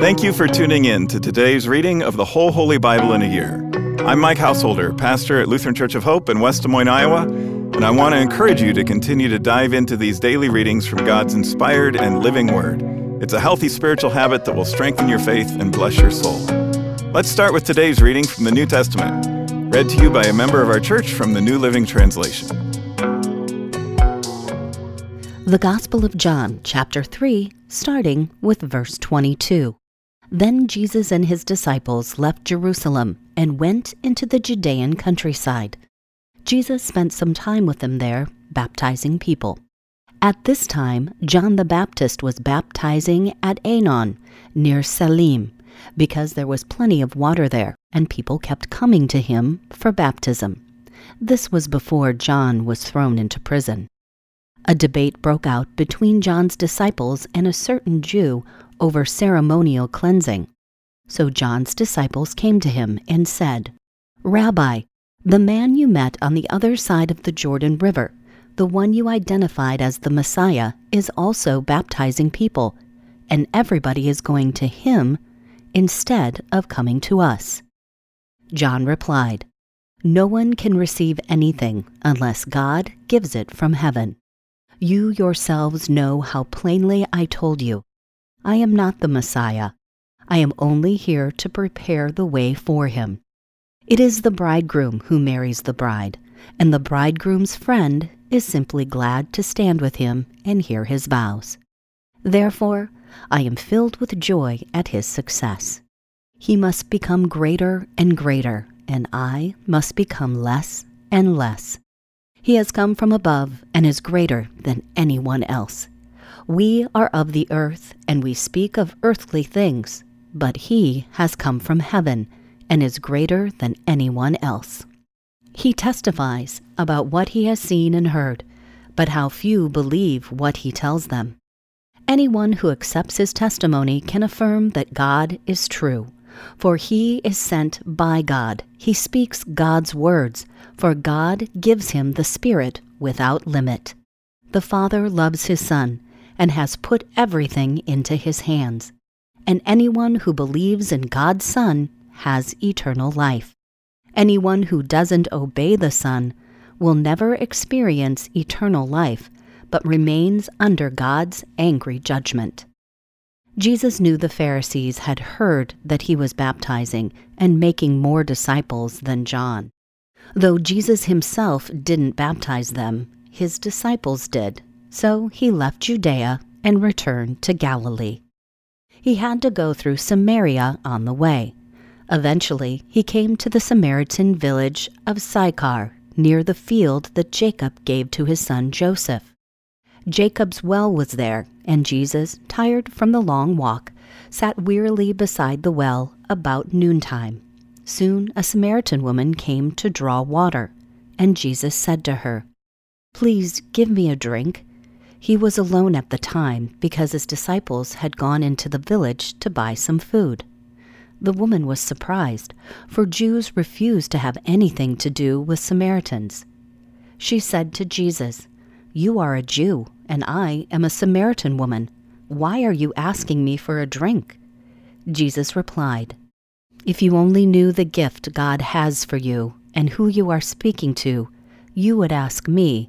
Thank you for tuning in to today's reading of the whole Holy Bible in a year. I'm Mike Householder, pastor at Lutheran Church of Hope in West Des Moines, Iowa, and I want to encourage you to continue to dive into these daily readings from God's inspired and living Word. It's a healthy spiritual habit that will strengthen your faith and bless your soul. Let's start with today's reading from the New Testament, read to you by a member of our church from the New Living Translation. The Gospel of John, chapter 3, starting with verse 22. Then Jesus and his disciples left Jerusalem and went into the Judean countryside. Jesus spent some time with them there, baptizing people. At this time, John the Baptist was baptizing at Aenon, near Salim, because there was plenty of water there, and people kept coming to him for baptism. This was before John was thrown into prison. A debate broke out between John's disciples and a certain Jew over ceremonial cleansing. So John's disciples came to him and said, Rabbi, the man you met on the other side of the Jordan River, the one you identified as the Messiah, is also baptizing people, and everybody is going to him instead of coming to us. John replied, No one can receive anything unless God gives it from heaven. You yourselves know how plainly I told you. I am not the Messiah. I am only here to prepare the way for him. It is the bridegroom who marries the bride, and the bridegroom's friend is simply glad to stand with him and hear his vows. Therefore, I am filled with joy at his success. He must become greater and greater, and I must become less and less. He has come from above and is greater than anyone else. We are of the earth, and we speak of earthly things, but he has come from heaven and is greater than anyone else. He testifies about what he has seen and heard, but how few believe what he tells them. Anyone who accepts his testimony can affirm that God is true, for he is sent by God. He speaks God's words, for God gives him the Spirit without limit. The Father loves his Son and has put everything into his hands. And anyone who believes in God's Son has eternal life. Anyone who doesn't obey the Son will never experience eternal life, but remains under God's angry judgment. Jesus knew the Pharisees had heard that he was baptizing and making more disciples than John. Though Jesus himself didn't baptize them, his disciples did, so he left Judea and returned to Galilee. He had to go through Samaria on the way. Eventually, he came to the Samaritan village of Sychar, near the field that Jacob gave to his son Joseph. Jacob's well was there, and Jesus, tired from the long walk, sat wearily beside the well about noontime. Soon a Samaritan woman came to draw water, and Jesus said to her, Please give me a drink. He was alone at the time because his disciples had gone into the village to buy some food. The woman was surprised, for Jews refused to have anything to do with Samaritans. She said to Jesus, You are a Jew, and I am a Samaritan woman. Why are you asking me for a drink? Jesus replied, If you only knew the gift God has for you and who you are speaking to, you would ask me,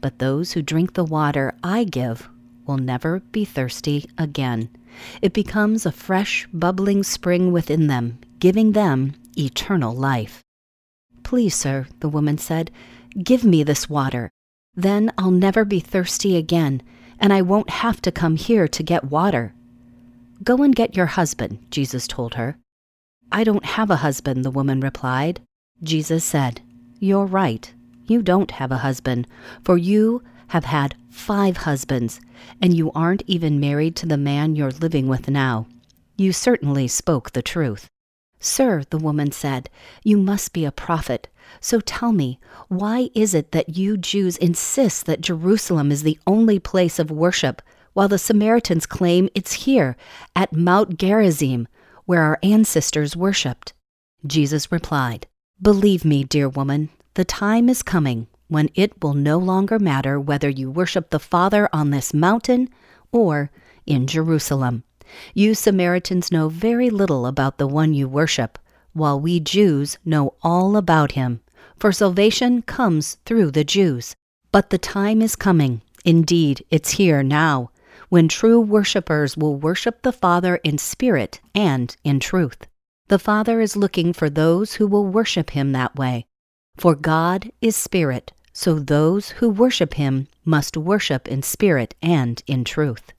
but those who drink the water I give will never be thirsty again. It becomes a fresh, bubbling spring within them, giving them eternal life. Please, sir, the woman said, give me this water. Then I'll never be thirsty again, and I won't have to come here to get water. Go and get your husband, Jesus told her. I don't have a husband, the woman replied. Jesus said, You're right. You don't have a husband, for you have had five husbands, and you aren't even married to the man you're living with now. You certainly spoke the truth. Sir, the woman said, you must be a prophet. So tell me, why is it that you Jews insist that Jerusalem is the only place of worship, while the Samaritans claim it's here, at Mount Gerizim, where our ancestors worshipped? Jesus replied, Believe me, dear woman, the time is coming when it will no longer matter whether you worship the Father on this mountain or in Jerusalem. You Samaritans know very little about the one you worship, while we Jews know all about him, for salvation comes through the Jews. But the time is coming, indeed, it's here now, when true worshippers will worship the Father in spirit and in truth. The Father is looking for those who will worship him that way. For God is spirit, so those who worship him must worship in spirit and in truth.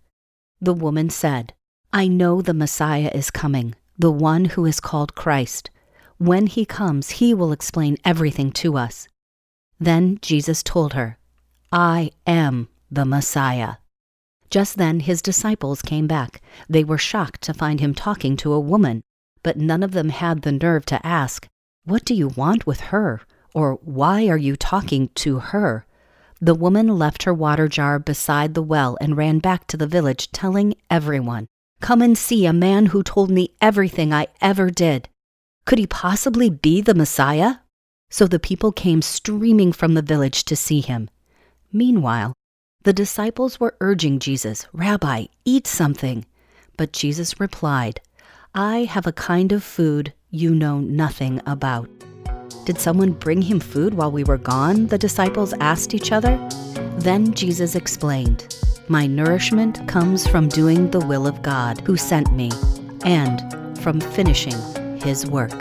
The woman said, I know the Messiah is coming, the one who is called Christ. When he comes, he will explain everything to us. Then Jesus told her, I am the Messiah. Just then his disciples came back. They were shocked to find him talking to a woman, but none of them had the nerve to ask, What do you want with her? Or Why are you talking to her? The woman left her water jar beside the well and ran back to the village, telling everyone, Come and see a man who told me everything I ever did. Could he possibly be the Messiah? So the people came streaming from the village to see him. Meanwhile, the disciples were urging Jesus, Rabbi, eat something. But Jesus replied, I have a kind of food you know nothing about. Did someone bring him food while we were gone? The disciples asked each other. Then Jesus explained, My nourishment comes from doing the will of God who sent me, and from finishing his work.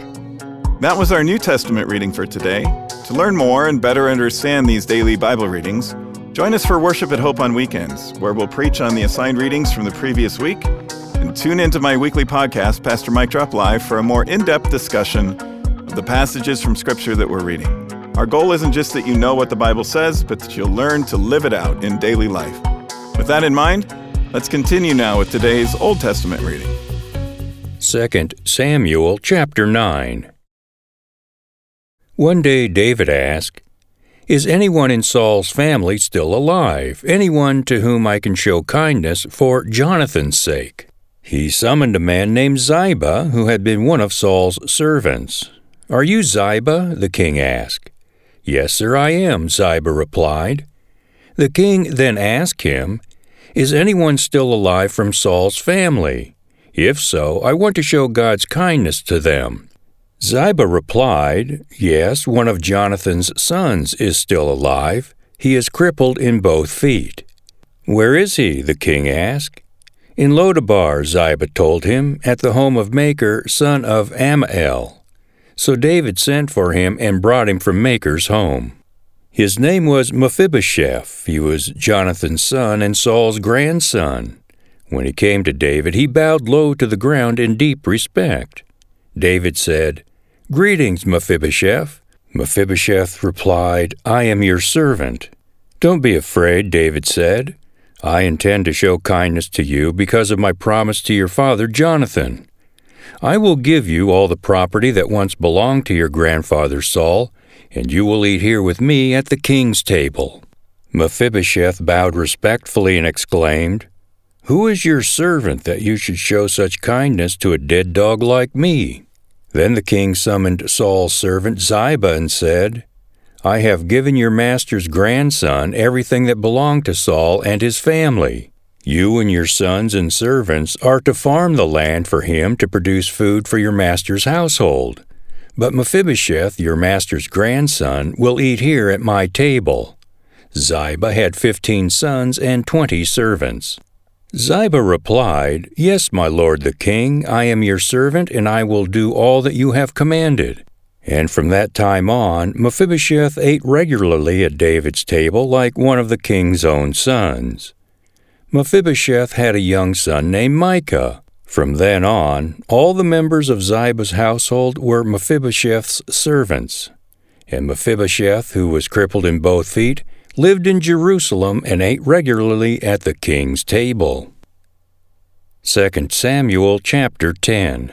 That was our New Testament reading for today. To learn more and better understand these daily Bible readings, join us for Worship at Hope on weekends, where we'll preach on the assigned readings from the previous week. And tune into my weekly podcast, Pastor Mike Drop Live, for a more in depth discussion the passages from Scripture that we're reading. Our goal isn't just that you know what the Bible says, but that you'll learn to live it out in daily life. With that in mind, let's continue now with today's Old Testament reading. 2 Samuel chapter 9. One day David asked, Is anyone in Saul's family still alive? Anyone to whom I can show kindness for Jonathan's sake? He summoned a man named Ziba, who had been one of Saul's servants. Are you Ziba? the king asked. Yes, sir, I am, Ziba replied. The king then asked him, Is anyone still alive from Saul's family? If so, I want to show God's kindness to them. Ziba replied, Yes, one of Jonathan's sons is still alive. He is crippled in both feet. Where is he? the king asked. In Lo-debar, Ziba told him, at the home of Machir, son of Ammiel. So David sent for him and brought him from Machir's home. His name was Mephibosheth. He was Jonathan's son and Saul's grandson. When he came to David, he bowed low to the ground in deep respect. David said, Greetings, Mephibosheth. Mephibosheth replied, I am your servant. Don't be afraid, David said. I intend to show kindness to you because of my promise to your father Jonathan. I will give you all the property that once belonged to your grandfather Saul, and you will eat here with me at the king's table. Mephibosheth bowed respectfully and exclaimed, Who is your servant that you should show such kindness to a dead dog like me? Then the king summoned Saul's servant Ziba and said, I have given your master's grandson everything that belonged to Saul and his family. You and your sons and servants are to farm the land for him to produce food for your master's household. But Mephibosheth, your master's grandson, will eat here at my table. Ziba had fifteen sons and twenty servants. Ziba replied, Yes, my lord the king, I am your servant, and I will do all that you have commanded. And from that time on, Mephibosheth ate regularly at David's table like one of the king's own sons. Mephibosheth had a young son named Micah. From then on, all the members of Ziba's household were Mephibosheth's servants. And Mephibosheth, who was crippled in both feet, lived in Jerusalem and ate regularly at the king's table. 2 Samuel chapter 10.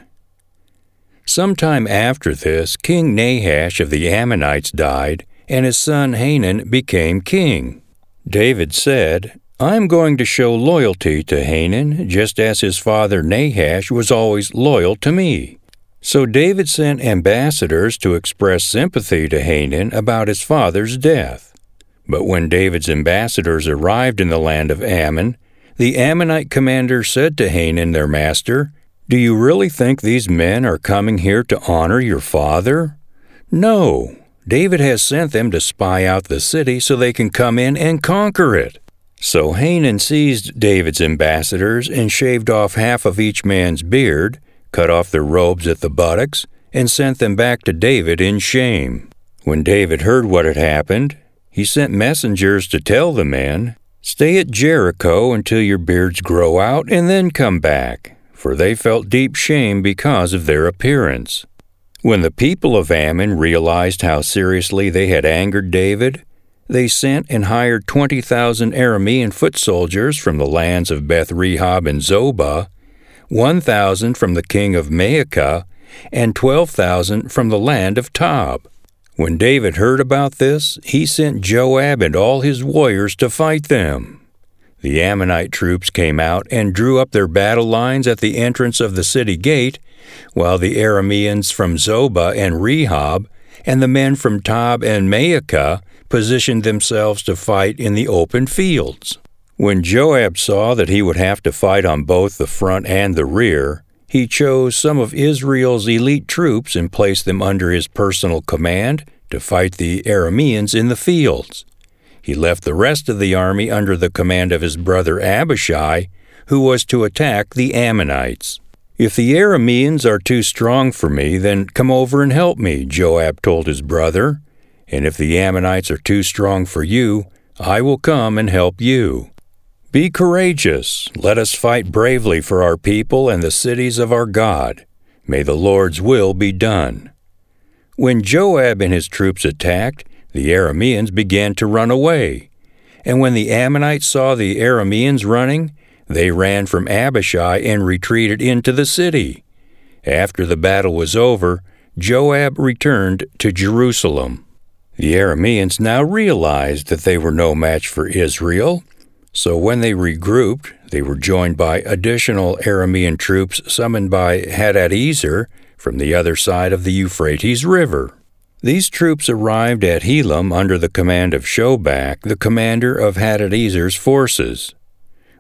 Sometime after this, King Nahash of the Ammonites died, and his son Hanun became king. David said, I'm going to show loyalty to Hanun, just as his father Nahash was always loyal to me. So David sent ambassadors to express sympathy to Hanun about his father's death. But when David's ambassadors arrived in the land of Ammon, the Ammonite commander said to Hanun, their master, Do you really think these men are coming here to honor your father? No, David has sent them to spy out the city so they can come in and conquer it. So Hanun seized David's ambassadors and shaved off half of each man's beard, cut off their robes at the buttocks, and sent them back to David in shame. When David heard what had happened, he sent messengers to tell the men, Stay at Jericho until your beards grow out, and then come back, for they felt deep shame because of their appearance. When the people of Ammon realized how seriously they had angered David, they sent and hired 20,000 Aramean foot soldiers from the lands of Beth Rehob and Zobah, 1,000 from the king of Maacah, and 12,000 from the land of Tob. When David heard about this, he sent Joab and all his warriors to fight them. The Ammonite troops came out and drew up their battle lines at the entrance of the city gate, while the Arameans from Zobah and Rehob and the men from Tob and Maacah positioned themselves to fight in the open fields. When Joab saw that he would have to fight on both the front and the rear, he chose some of Israel's elite troops and placed them under his personal command to fight the Arameans in the fields. He left the rest of the army under the command of his brother Abishai, who was to attack the Ammonites. If the Arameans are too strong for me, then come over and help me, Joab told his brother. And if the Ammonites are too strong for you, I will come and help you. Be courageous. Let us fight bravely for our people and the cities of our God. May the Lord's will be done. When Joab and his troops attacked, the Arameans began to run away. And when the Ammonites saw the Arameans running, they ran from Abishai and retreated into the city. After the battle was over, Joab returned to Jerusalem. The Arameans now realized that they were no match for Israel, so when they regrouped, they were joined by additional Aramean troops summoned by Hadadezer from the other side of the Euphrates River. These troops arrived at Helam under the command of Shobach, the commander of Hadadezer's forces.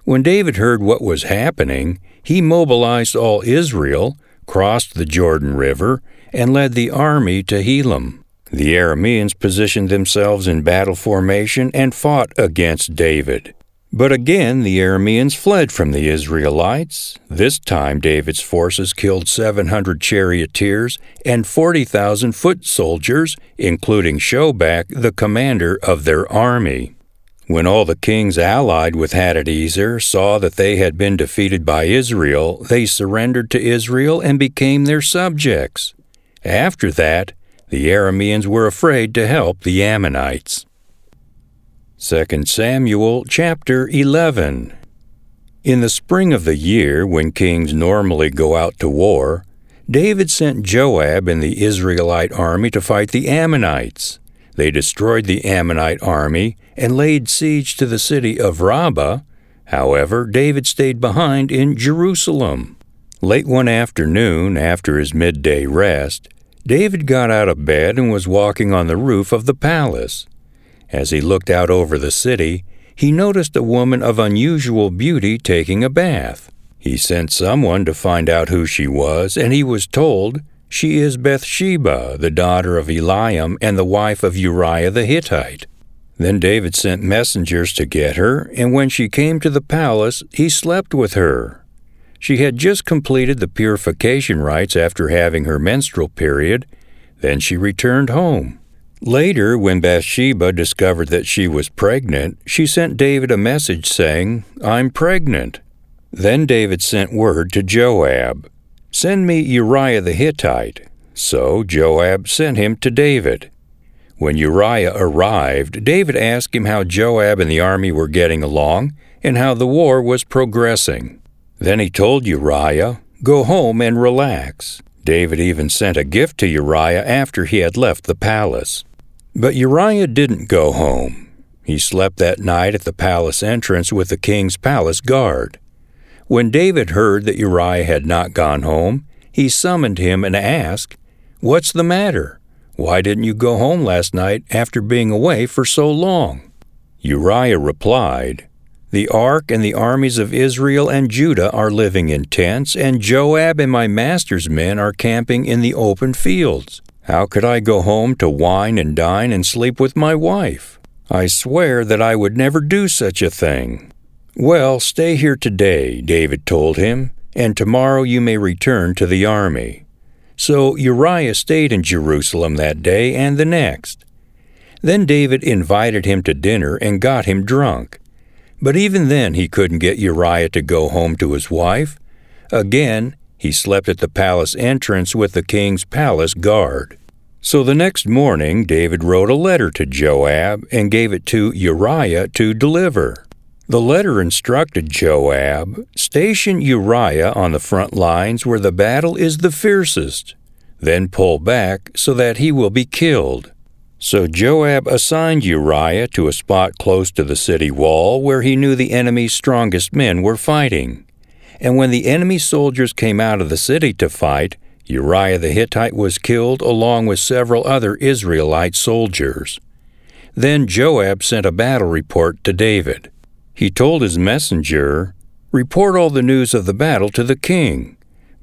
When David heard what was happening, he mobilized all Israel, crossed the Jordan River, and led the army to Helam. The Arameans positioned themselves in battle formation and fought against David. But again the Arameans fled from the Israelites. This time David's forces killed 700 charioteers and 40,000 foot soldiers, including Shobach, the commander of their army. When all the kings allied with Hadadezer saw that they had been defeated by Israel, they surrendered to Israel and became their subjects. After that, the Arameans were afraid to help the Ammonites. 2 Samuel chapter 11 In the spring of the year, when kings normally go out to war, David sent Joab and the Israelite army to fight the Ammonites. They destroyed the Ammonite army and laid siege to the city of Rabbah. However, David stayed behind in Jerusalem. Late one afternoon, after his midday rest, David got out of bed and was walking on the roof of the palace. As he looked out over the city, he noticed a woman of unusual beauty taking a bath. He sent someone to find out who she was, and he was told, She is Bathsheba, the daughter of Eliam and the wife of Uriah the Hittite. Then David sent messengers to get her, and when she came to the palace, he slept with her. She had just completed the purification rites after having her menstrual period. Then she returned home. Later, when Bathsheba discovered that she was pregnant, she sent David a message saying, I'm pregnant. Then David sent word to Joab, Send me Uriah the Hittite. So Joab sent him to David. When Uriah arrived, David asked him how Joab and the army were getting along and how the war was progressing. Then he told Uriah, Go home and relax. David even sent a gift to Uriah after he had left the palace. But Uriah didn't go home. He slept that night at the palace entrance with the king's palace guard. When David heard that Uriah had not gone home, he summoned him and asked, What's the matter? Why didn't you go home last night after being away for so long? Uriah replied, The ark and the armies of Israel and Judah are living in tents, and Joab and my master's men are camping in the open fields. How could I go home to wine and dine and sleep with my wife? I swear that I would never do such a thing. Well, stay here today, David told him, and tomorrow you may return to the army. So Uriah stayed in Jerusalem that day and the next. Then David invited him to dinner and got him drunk. But even then he couldn't get Uriah to go home to his wife. Again, he slept at the palace entrance with the king's palace guard. So the next morning, David wrote a letter to Joab and gave it to Uriah to deliver. The letter instructed Joab station Uriah on the front lines where the battle is the fiercest, then pull back so that he will be killed. So Joab assigned Uriah to a spot close to the city wall where he knew the enemy's strongest men were fighting. And when the enemy soldiers came out of the city to fight, Uriah the Hittite was killed along with several other Israelite soldiers. Then Joab sent a battle report to David. He told his messenger, Report all the news of the battle to the king.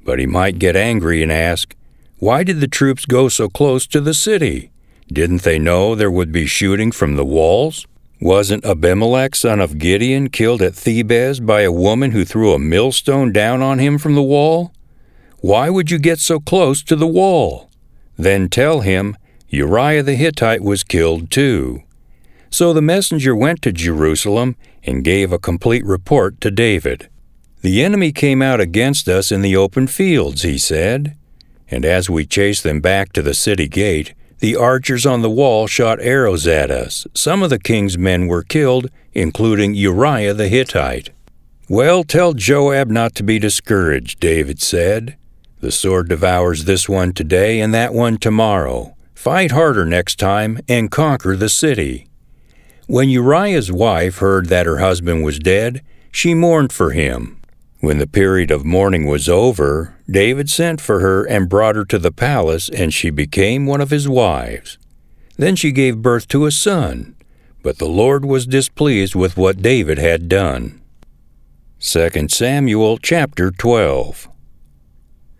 But he might get angry and ask, Why did the troops go so close to the city? Didn't they know there would be shooting from the walls? Wasn't Abimelech, son of Gideon, killed at Thebez by a woman who threw a millstone down on him from the wall? Why would you get so close to the wall? Then tell him, Uriah the Hittite was killed too. So the messenger went to Jerusalem and gave a complete report to David. The enemy came out against us in the open fields, he said. And as we chased them back to the city gate, the archers on the wall shot arrows at us. Some of the king's men were killed, including Uriah the Hittite. Well, tell Joab not to be discouraged, David said. The sword devours this one today and that one tomorrow. Fight harder next time and conquer the city. When Uriah's wife heard that her husband was dead, she mourned for him. When the period of mourning was over, David sent for her and brought her to the palace, and she became one of his wives. Then she gave birth to a son, but the Lord was displeased with what David had done. 2 Samuel chapter 12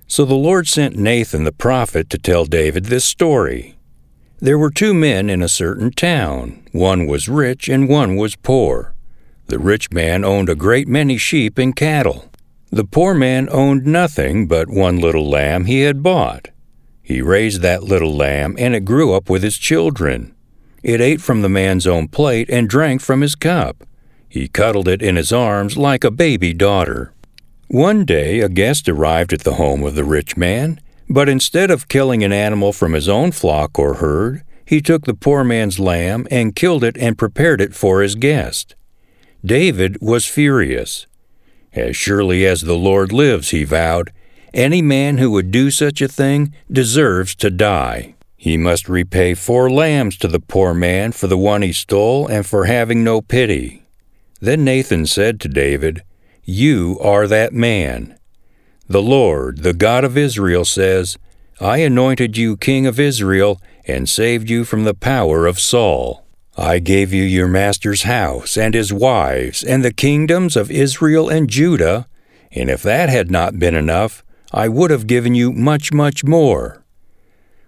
So the Lord sent Nathan the prophet to tell David this story. There were two men in a certain town. One was rich and one was poor. The rich man owned a great many sheep and cattle. The poor man owned nothing but one little lamb he had bought. He raised that little lamb, and it grew up with his children. It ate from the man's own plate and drank from his cup. He cuddled it in his arms like a baby daughter. One day a guest arrived at the home of the rich man. But instead of killing an animal from his own flock or herd, he took the poor man's lamb and killed it and prepared it for his guest. David was furious. As surely as the Lord lives, he vowed, any man who would do such a thing deserves to die. He must repay four lambs to the poor man for the one he stole and for having no pity. Then Nathan said to David, You are that man. The Lord, the God of Israel, says, I anointed you king of Israel and saved you from the power of Saul. I gave you your master's house and his wives and the kingdoms of Israel and Judah, and if that had not been enough, I would have given you much, much more.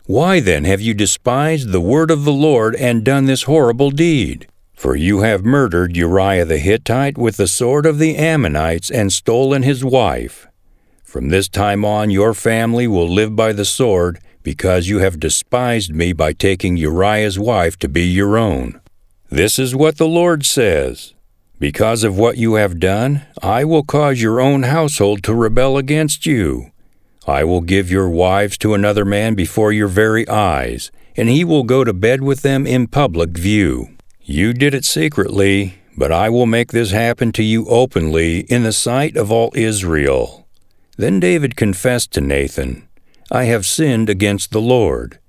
Why then have you despised the word of the Lord and done this horrible deed? For you have murdered Uriah the Hittite with the sword of the Ammonites and stolen his wife. From this time on, your family will live by the sword, because you have despised me by taking Uriah's wife to be your own. This is what the Lord says Because of what you have done, I will cause your own household to rebel against you. I will give your wives to another man before your very eyes, and he will go to bed with them in public view. You did it secretly, but I will make this happen to you openly in the sight of all Israel. Then David confessed to Nathan, I have sinned against the Lord.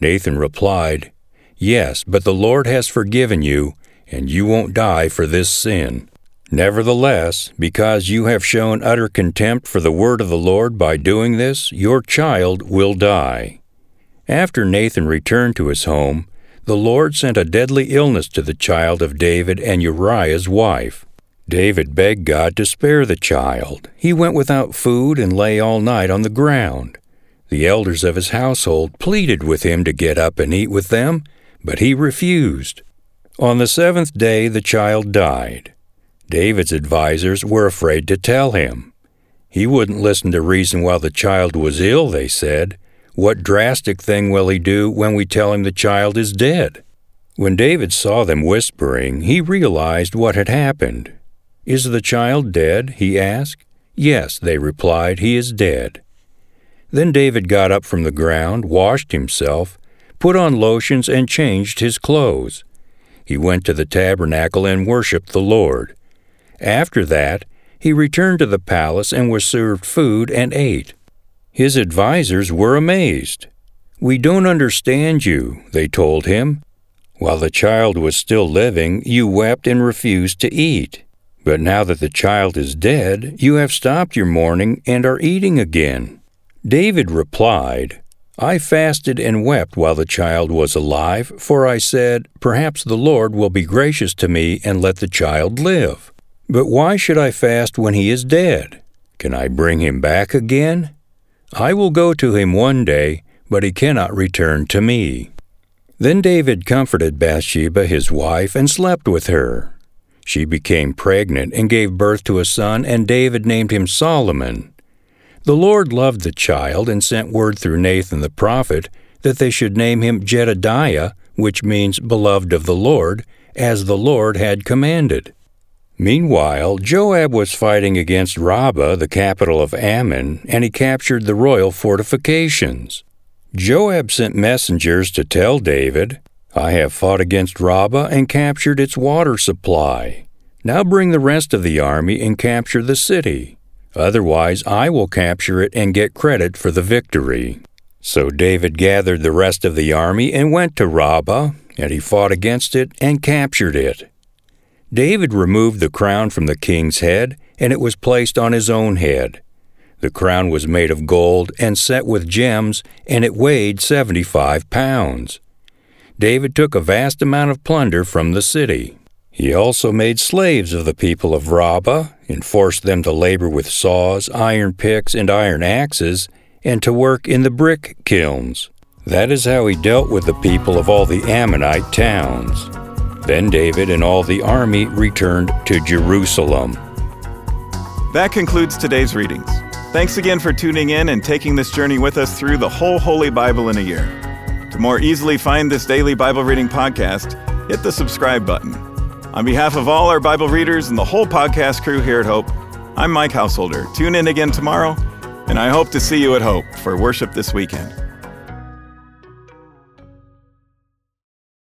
Nathan replied, Yes, but the Lord has forgiven you, and you won't die for this sin. Nevertheless, because you have shown utter contempt for the word of the Lord by doing this, your child will die. After Nathan returned to his home, the Lord sent a deadly illness to the child of David and Uriah's wife. David begged God to spare the child. He went without food and lay all night on the ground. The elders of his household pleaded with him to get up and eat with them, but he refused. On the seventh day the child died. David's advisers were afraid to tell him. He wouldn't listen to reason while the child was ill, they said. What drastic thing will he do when we tell him the child is dead? When David saw them whispering, he realized what had happened. Is the child dead? he asked. Yes, they replied, he is dead. Then David got up from the ground, washed himself, put on lotions, and changed his clothes. He went to the tabernacle and worshipped the Lord. After that, he returned to the palace and was served food and ate. His advisers were amazed. We don't understand you, they told him. While the child was still living, you wept and refused to eat. But now that the child is dead, you have stopped your mourning and are eating again. David replied, I fasted and wept while the child was alive, for I said, Perhaps the Lord will be gracious to me and let the child live. But why should I fast when he is dead? Can I bring him back again? I will go to him one day, but he cannot return to me. Then David comforted Bathsheba his wife and slept with her. She became pregnant and gave birth to a son, and David named him Solomon. The Lord loved the child and sent word through Nathan the prophet that they should name him Jedediah, which means beloved of the Lord, as the Lord had commanded. Meanwhile, Joab was fighting against Rabbah, the capital of Ammon, and he captured the royal fortifications. Joab sent messengers to tell David, I have fought against Rabbah and captured its water supply. Now bring the rest of the army and capture the city. Otherwise, I will capture it and get credit for the victory. So David gathered the rest of the army and went to Rabbah, and he fought against it and captured it. David removed the crown from the king's head, and it was placed on his own head. The crown was made of gold and set with gems, and it weighed seventy five pounds. David took a vast amount of plunder from the city. He also made slaves of the people of Rabbah, and forced them to labor with saws, iron picks, and iron axes, and to work in the brick kilns. That is how he dealt with the people of all the Ammonite towns. Then David and all the army returned to Jerusalem. That concludes today's readings. Thanks again for tuning in and taking this journey with us through the whole Holy Bible in a year. To more easily find this daily Bible reading podcast, hit the subscribe button. On behalf of all our Bible readers and the whole podcast crew here at Hope, I'm Mike Householder. Tune in again tomorrow, and I hope to see you at Hope for worship this weekend.